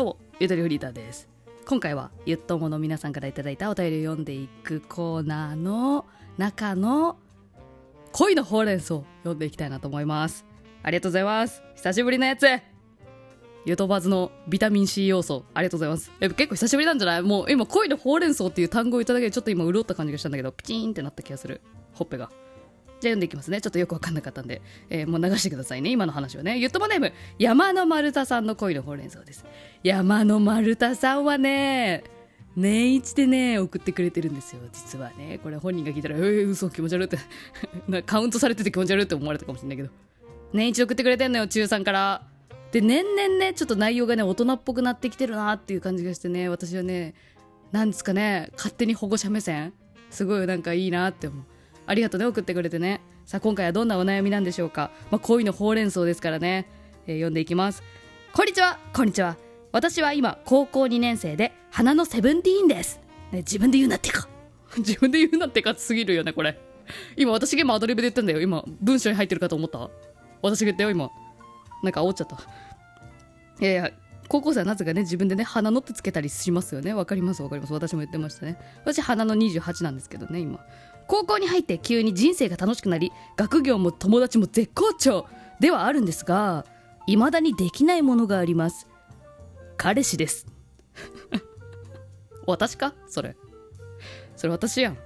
どうもゆとりフリーターです。今回はゆっともの皆さんからいただいたお便りを読んでいくコーナーの中の恋のほうれん草読んでいきたいなと思います。ありがとうございます。久しぶりのやつ。ゆとばずのビタミン C 要素ありがとうございます。え結構久しぶりなんじゃない？もう今恋のほうれん草っていう単語を言っただけでちょっと今潤った感じがしたんだけどピチーンってなった気がする。ほっぺが。じゃあ読んでいきますね。ちょっとよくわかんなかったんで、えー、もう流してくださいね。今の話はね。ゆっともネーム、山の丸太さんの恋のほうれん草です。山の丸太さんはね、年一でね、送ってくれてるんですよ。実はね。これ本人が聞いたら、えー、嘘気持ち悪いって カウントされてて気持ち悪いって思われたかもしれないけど。年一送ってくれてんのよ、中3から。で、年々ね、ちょっと内容がね、大人っぽくなってきてるなっていう感じがしてね、私はね、なんですかね、勝手に保護者目線すごいなんかいいなって思う。ありがとうね、送ってくれてね。さあ、今回はどんなお悩みなんでしょうか。まあ、恋のほうれん草ですからね。えー、読んでいきます。こんにちは、こんにちは。私は今、高校2年生で、花のセブンティーンです。ね、自分で言うなってか。自分で言うなってかすぎるよね、これ。今、私が今アドリブで言ったんだよ。今、文章に入ってるかと思った私が言ったよ、今。なんか煽っちゃった。いやいや、高校生はなぜかね、自分でね、花のってつけたりしますよね。わかりますわかります。私も言ってましたね。私、花の28なんですけどね、今。高校に入って急に人生が楽しくなり学業も友達も絶好調。ではあるんですが未だにできないものがあります。彼氏です。私か？それ。それ私やん。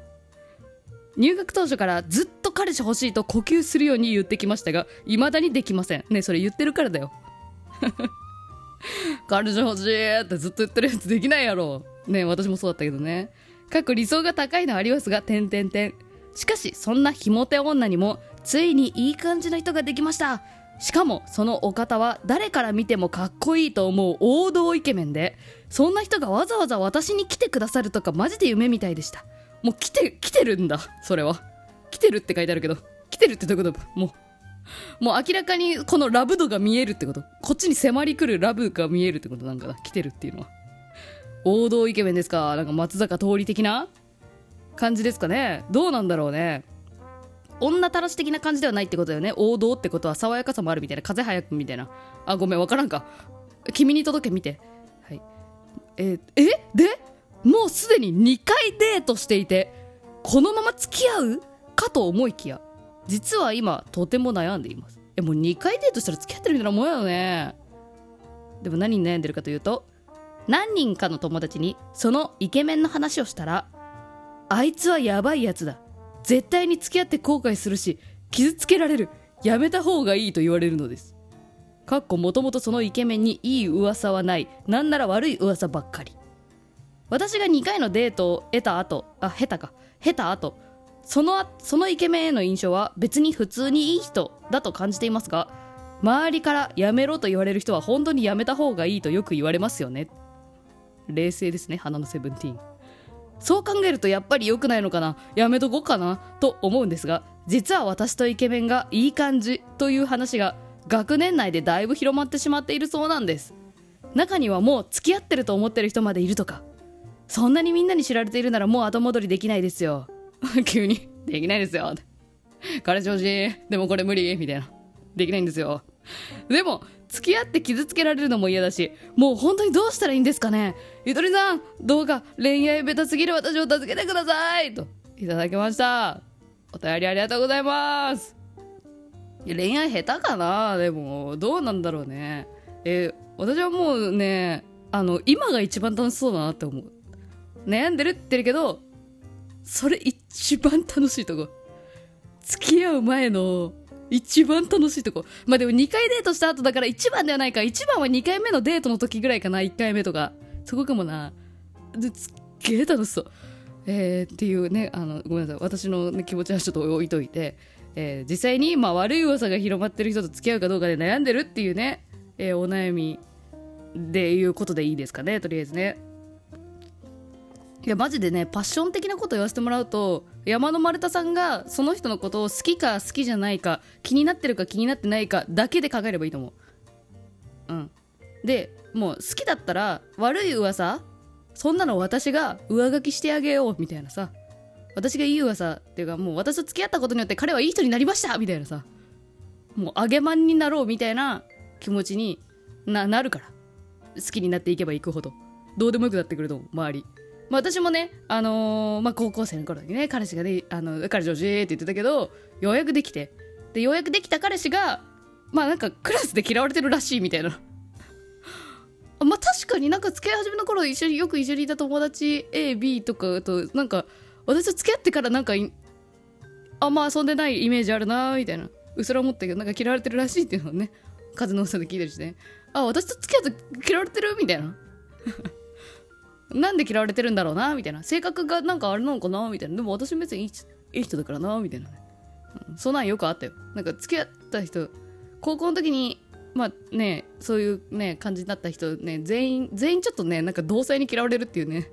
入学当初からずっと彼氏欲しいと呼吸するように言ってきましたが未だにできません。ねそれ言ってるからだよ。彼氏欲しいってずっと言ってるやつできないやろ。ね私もそうだったけどね。かく理想が高いのありますが、点々点。しかし、そんなひも手女にも、ついにいい感じの人ができました。しかも、そのお方は誰から見てもかっこいいと思う王道イケメンで、そんな人がわざわざ私に来てくださるとかマジで夢みたいでした。もう来て、来てるんだ、それは。来てるって書いてあるけど、来てるってどういうこと？もう、もう明らかにこのラブ度が見えるってこと。こっちに迫り来るラブが見えるってことなんかな。来てるっていうのは。王道イケメンですか？なんか松坂桃李的な？感じですかね？どうなんだろうね？女たらし的な感じではないってことだよね？王道ってことは爽やかさもあるみたいな？風早くみたいな？あごめんわからんか。君に届け見て。はい。ええ？で？もうすでに2回デートしていてこのまま付き合う？かと思いきや。実は今とても悩んでいます。えもう2回デートしたら付き合ってるみたいなもんやよね。でも何に悩んでるかというと何人かの友達にそのイケメンの話をしたらあいつはやばいやつだ。絶対に付き合って後悔するし傷つけられる。やめた方がいいと言われるのです。かっこもともとそのイケメンにいい噂はない。なんなら悪い噂ばっかり。私が2回のデートを得た後あ下手か。下手後そのそのイケメンへの印象は別に普通にいい人だと感じていますが周りからやめろと言われる人は本当にやめた方がいいとよく言われますよね。冷静ですね花のセブンティーン。そう考えるとやっぱり良くないのかな？やめとこうかな？と思うんですが実は私とイケメンがいい感じという話が学年内でだいぶ広まってしまっているそうなんです。中にはもう付き合ってると思ってる人までいるとか。そんなにみんなに知られているならもう後戻りできないですよ。急に。できないですよ。彼氏欲しい。でもこれ無理。みたいな。できないんですよ。でも付き合って傷つけられるのも嫌だし、もう本当にどうしたらいいんですかね？ゆとりさん、どうか恋愛ベタすぎる私を助けてくださいと、いただきました。お便りありがとうございます。恋愛下手かな？でも、どうなんだろうね。えー、私はもうね、あの、今が一番楽しそうだなって思う。悩んでるって言ってるけど、それ一番楽しいとこ。付き合う前の一番楽しいとこ。まあでも2回デートした後だから1番ではないか。1番は2回目のデートの時ぐらいかな。1回目とか。そこかもな。すっげえ楽しそう。えー、っていうね、あの、ごめんなさい。私の、ね、気持ちはちょっと置いといて、えー、実際に、まあ悪い噂が広まってる人と付き合うかどうかで悩んでるっていうね、えー、お悩みでいうことでいいですかね。とりあえずね。いやマジでねパッション的なこと言わせてもらうと山の丸太さんがその人のことを好きか好きじゃないか気になってるか気になってないかだけで考えればいいと思ううんでもう好きだったら悪い噂そんなの私が上書きしてあげようみたいなさ。私がいい噂っていうかもう私と付き合ったことによって彼はいい人になりましたみたいなさ。もうあげまんになろうみたいな気持ちにななるから。好きになっていけばいくほど。どうでもよくなってくると思う周り。まあ、私もね、あのー、まあ、高校生の頃にね彼氏がねあの彼氏欲しいって言ってたけどようやくできて。でようやくできた彼氏がまあなんかクラスで嫌われてるらしいみたいな。まあ確かになんか付き合い始めの頃一緒によく一緒にいた友達 AB とかとなんか私と付き合ってからなんかあんま遊んでないイメージあるなみたいな。うすら思ったけどなんか嫌われてるらしいっていうのをね。風の嘘で聞いてるしねあ私と付き合って嫌われてるみたいな。なんで嫌われてるんだろうなみたいな。性格がなんかあれなのかなみたいな。でも私別にいいいい人だからなみたいな、うん、そんなんよくあったよ。なんか付き合った人高校の時にまあねそういうね感じになった人ね全員全員ちょっとねなんか同性に嫌われるっていうね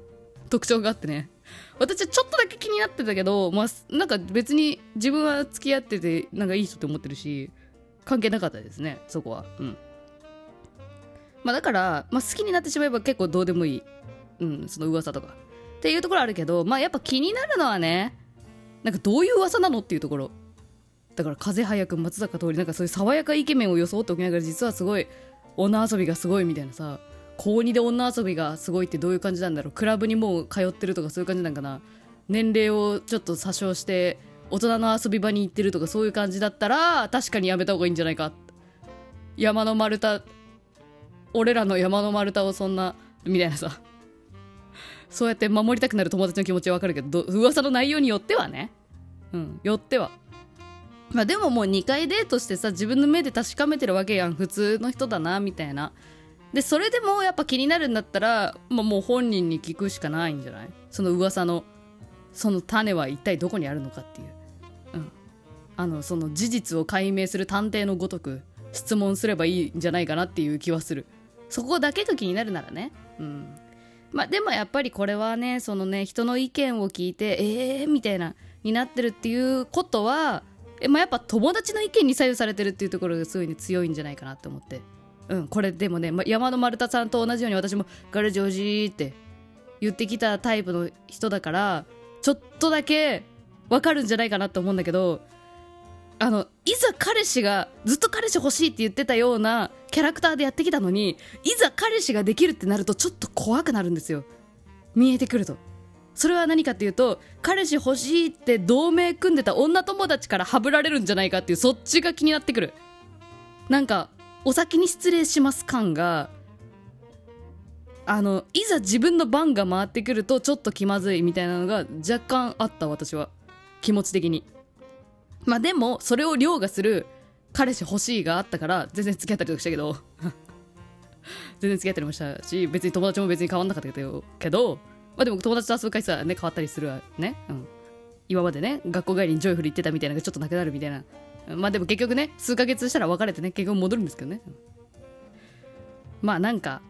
特徴があってね私はちょっとだけ気になってたけど、まあ、なんか別に自分は付き合っててなんかいい人って思ってるし関係なかったですねそこはうんまあだから、まあ、好きになってしまえば結構どうでもいいうん、その噂とか。っていうところあるけど、まあやっぱ気になるのはね、なんかどういう噂なのっていうところ。だから風早く松坂桃李なんかそういう爽やかイケメンを装っておきながら実はすごい女遊びがすごいみたいなさ高2で女遊びがすごいってどういう感じなんだろうクラブにもう通ってるとかそういう感じなんかな年齢をちょっと詐称して大人の遊び場に行ってるとかそういう感じだったら確かにやめた方がいいんじゃないか。山の丸太俺らの山の丸太をそんなみたいなさ。そうやって守りたくなる友達の気持ちはわかるけど噂の内容によってはね。うんよっては。まあでももう2回デートしてさ自分の目で確かめてるわけやん普通の人だなみたいな。でそれでもやっぱ気になるんだったら、まあ、もう本人に聞くしかないんじゃない？その噂のその種は一体どこにあるのかっていう、うん、あのその事実を解明する探偵のごとく質問すればいいんじゃないかなっていう気はする。そこだけが気になるならね。うん。まあでもやっぱりこれはねそのね人の意見を聞いてえーみたいなになってるっていうことはえ、まあ、やっぱ友達の意見に左右されてるっていうところがすごい、ね、強いんじゃないかなって思って。うんこれでもね、ま、山の丸太さんと同じように私もガルジョージーって言ってきたタイプの人だからちょっとだけわかるんじゃないかなと思うんだけどあのいざ彼氏がずっと彼氏欲しいって言ってたようなキャラクターでやってきたのにいざ彼氏ができるってなるとちょっと怖くなるんですよ。見えてくると。それは何かっていうと彼氏欲しいって同盟組んでた女友達からはぶられるんじゃないかっていうそっちが気になってくる。なんかお先に失礼します感があのいざ自分の番が回ってくるとちょっと気まずいみたいなのが若干あった私は。気持ち的に。まあでもそれを凌駕する彼氏欲しいがあったから全然付き合ったりとかしたけど。全然付き合ったりもしたし別に友達も別に変わんなかったけど、まあ、でも友達と遊ぶ回数はね変わったりするわね、うん、今までね学校帰りにジョイフル行ってたみたいなのがちょっとなくなるみたいな。まあでも結局ね数ヶ月したら別れてね結局戻るんですけどね、うん、まあなんか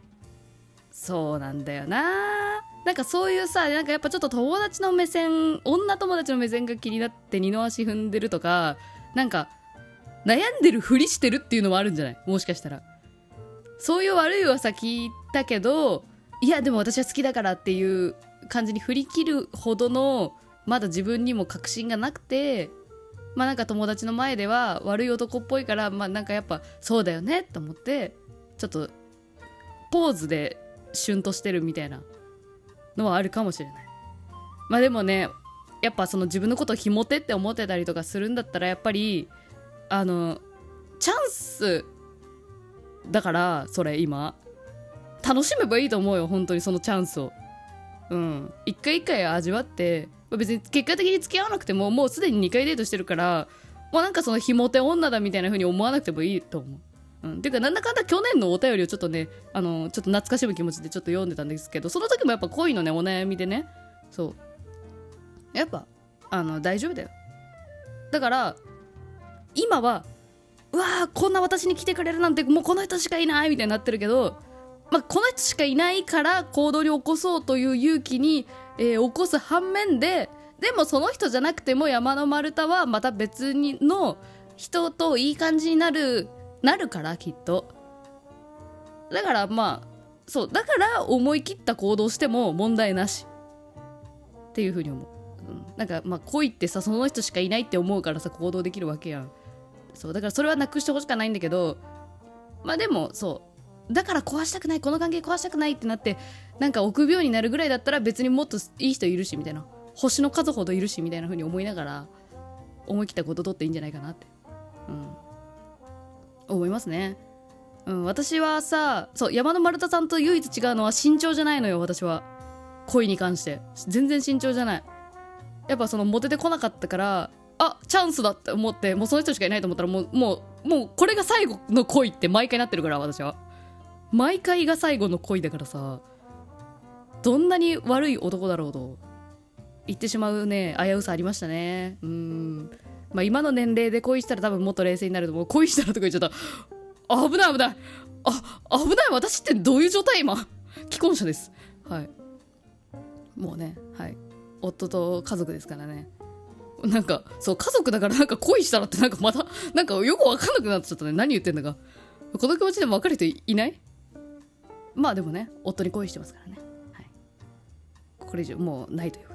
そうなんだよな。なんかそういうさなんかやっぱちょっと友達の目線女友達の目線が気になって二の足踏んでるとかなんか悩んでるふりしてるっていうのもあるんじゃない？もしかしたら。そういう悪い噂聞いたけどいやでも私は好きだからっていう感じに振り切るほどのまだ自分にも確信がなくてまあなんか友達の前では悪い男っぽいからまあなんかやっぱそうだよねと思ってちょっとポーズでシュンとしてるみたいなのはあるかもしれない。まあでもねやっぱその自分のことをひもてって思ってたりとかするんだったらやっぱりあのチャンスだからそれ今。楽しめばいいと思うよ本当にそのチャンスを。うん。一回一回味わって別に結果的に付き合わなくてももうすでに2回デートしてるからもうなんかそのひもて女だみたいな風に思わなくてもいいと思う。うん、ていうかなんだかんだ去年のお便りをちょっとねあのちょっと懐かしむ気持ちでちょっと読んでたんですけどその時もやっぱ恋のねお悩みでねそう。やっぱあの大丈夫だよ。だから今はうわーこんな私に来てくれるなんてもうこの人しかいないみたいになってるけど、まあ、この人しかいないから行動に起こそうという勇気に、えー、起こす反面ででもその人じゃなくても山の丸太はまた別にの人といい感じになるなるからきっと。だからまあそうだから思い切った行動しても問題なしっていうふうに思う、うん、なんかまあ恋ってさその人しかいないって思うからさ行動できるわけやん。そうだからそれはなくしてほしくないんだけどまあでもそうだから壊したくないこの関係壊したくないってなってなんか臆病になるぐらいだったら別にもっといい人いるしみたいな星の数ほどいるしみたいな風に思いながら思い切ったこと取っていいんじゃないかなって、うん、思いますね、うん、私はさそう山の丸太さんと唯一違うのは慎重じゃないのよ私は。恋に関して。全然慎重じゃない。やっぱそのモテてこなかったからあチャンスだって思ってもうその人しかいないと思ったらもうもうもうこれが最後の恋って毎回なってるから私は。毎回が最後の恋だからさどんなに悪い男だろうと言ってしまうね危うさありましたね。うん。まあ今の年齢で恋したら多分もっと冷静になると思う。恋したらとか言っちゃった。危ない危ない。あ危ない。私ってどういう状態今？既婚者です。はい。もうねはい。夫と家族ですからね。なんかそう家族だからなんか恋したらってなんかまたなんかよくわかんなくなっちゃったね。何言ってんだか。この気持ちでも分かる人いない？まあでもね夫に恋してますからね。はい。これ以上もうないというこ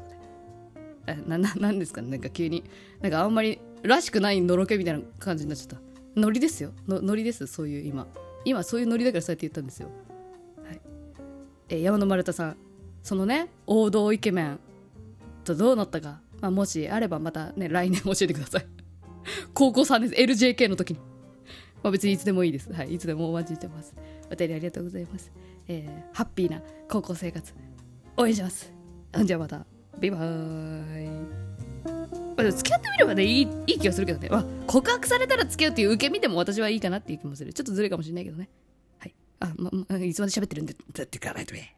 とで。なななんですかね？なんか急に。なんかあんまりらしくないのろけみたいな感じになっちゃった。ノリですよ。のノリです。そういう今。今そういうノリだからそうやって言ったんですよ。はい。え山の丸太さん。そのね王道イケメンとどうなったか。まあ、もしあればまたね、来年教えてください。高校3年生、LJK の時に。まあ、別にいつでもいいです。はい、いつでもお待ちしてます。お便りありがとうございます。えー、ハッピーな高校生活、応援します。じゃあまた、バイバーイ。まあ、付き合ってみればねいい、いい気がするけどね。まあ、告白されたら付き合うっていう受け身でも私はいいかなっていう気もする。ちょっとずるいかもしれないけどね。はい。あ、ま、まいつまで喋ってるんで、だってかないとね。